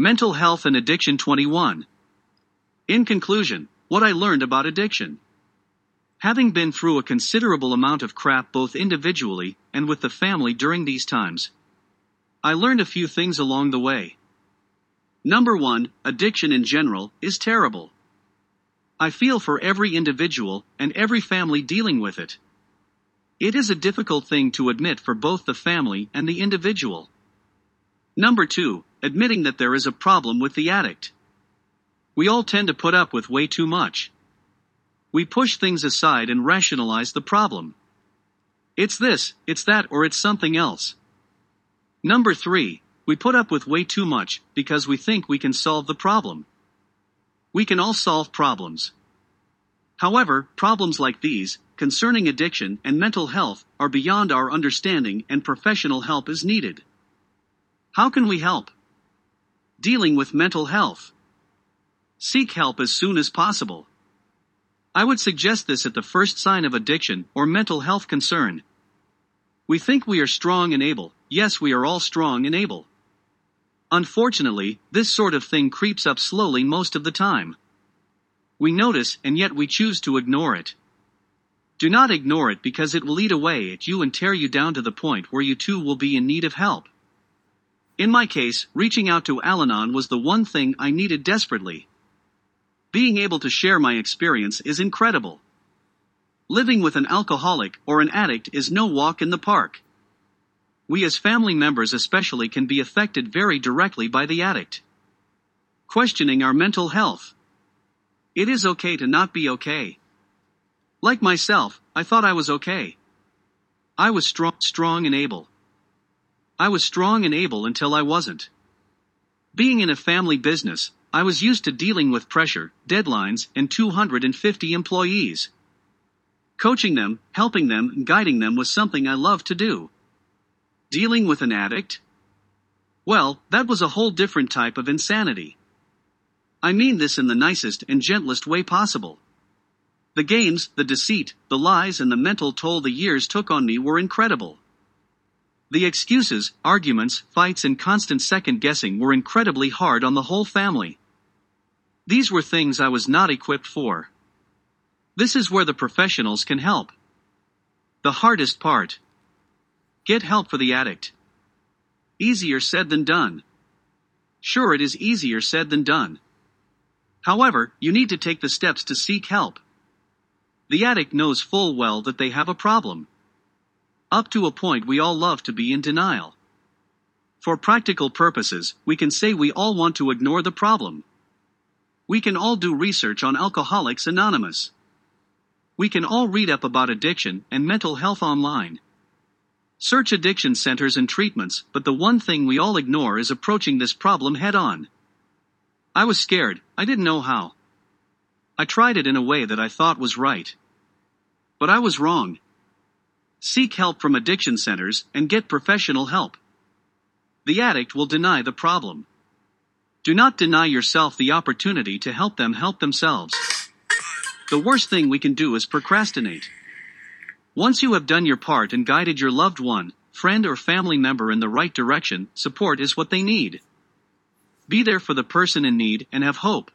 Mental Health and Addiction 21. In conclusion, what I learned about addiction. Having been through a considerable amount of crap both individually and with the family during these times, I learned a few things along the way. Number one, addiction in general is terrible. I feel for every individual and every family dealing with it. It is a difficult thing to admit for both the family and the individual. Number two, admitting that there is a problem with the addict. We all tend to put up with way too much. We push things aside and rationalize the problem. It's this, it's that, or it's something else. Number three, we put up with way too much because we think we can solve the problem. We can all solve problems. However, problems like these, concerning addiction and mental health, are beyond our understanding and professional help is needed. How can we help? Dealing with mental health. Seek help as soon as possible. I would suggest this at the first sign of addiction or mental health concern. We think we are strong and able, yes, we are all strong and able. Unfortunately, this sort of thing creeps up slowly most of the time. We notice and yet we choose to ignore it. Do not ignore it because it will eat away at you and tear you down to the point where you too will be in need of help. In my case, reaching out to Al-Anon was the one thing I needed desperately. Being able to share my experience is incredible. Living with an alcoholic or an addict is no walk in the park. We as family members especially can be affected very directly by the addict. Questioning our mental health. It is okay to not be okay. Like myself, I thought I was okay. I was strong, strong and able. I was strong and able until I wasn't. Being in a family business, I was used to dealing with pressure, deadlines, and 250 employees. Coaching them, helping them, and guiding them was something I loved to do. Dealing with an addict? Well, that was a whole different type of insanity. I mean this in the nicest and gentlest way possible. The games, the deceit, the lies, and the mental toll the years took on me were incredible. The excuses, arguments, fights, and constant second guessing were incredibly hard on the whole family. These were things I was not equipped for. This is where the professionals can help. The hardest part. Get help for the addict. Easier said than done. Sure, it is easier said than done. However, you need to take the steps to seek help. The addict knows full well that they have a problem. Up to a point, we all love to be in denial. For practical purposes, we can say we all want to ignore the problem. We can all do research on Alcoholics Anonymous. We can all read up about addiction and mental health online. Search addiction centers and treatments, but the one thing we all ignore is approaching this problem head on. I was scared, I didn't know how. I tried it in a way that I thought was right. But I was wrong. Seek help from addiction centers and get professional help. The addict will deny the problem. Do not deny yourself the opportunity to help them help themselves. The worst thing we can do is procrastinate. Once you have done your part and guided your loved one, friend, or family member in the right direction, support is what they need. Be there for the person in need and have hope.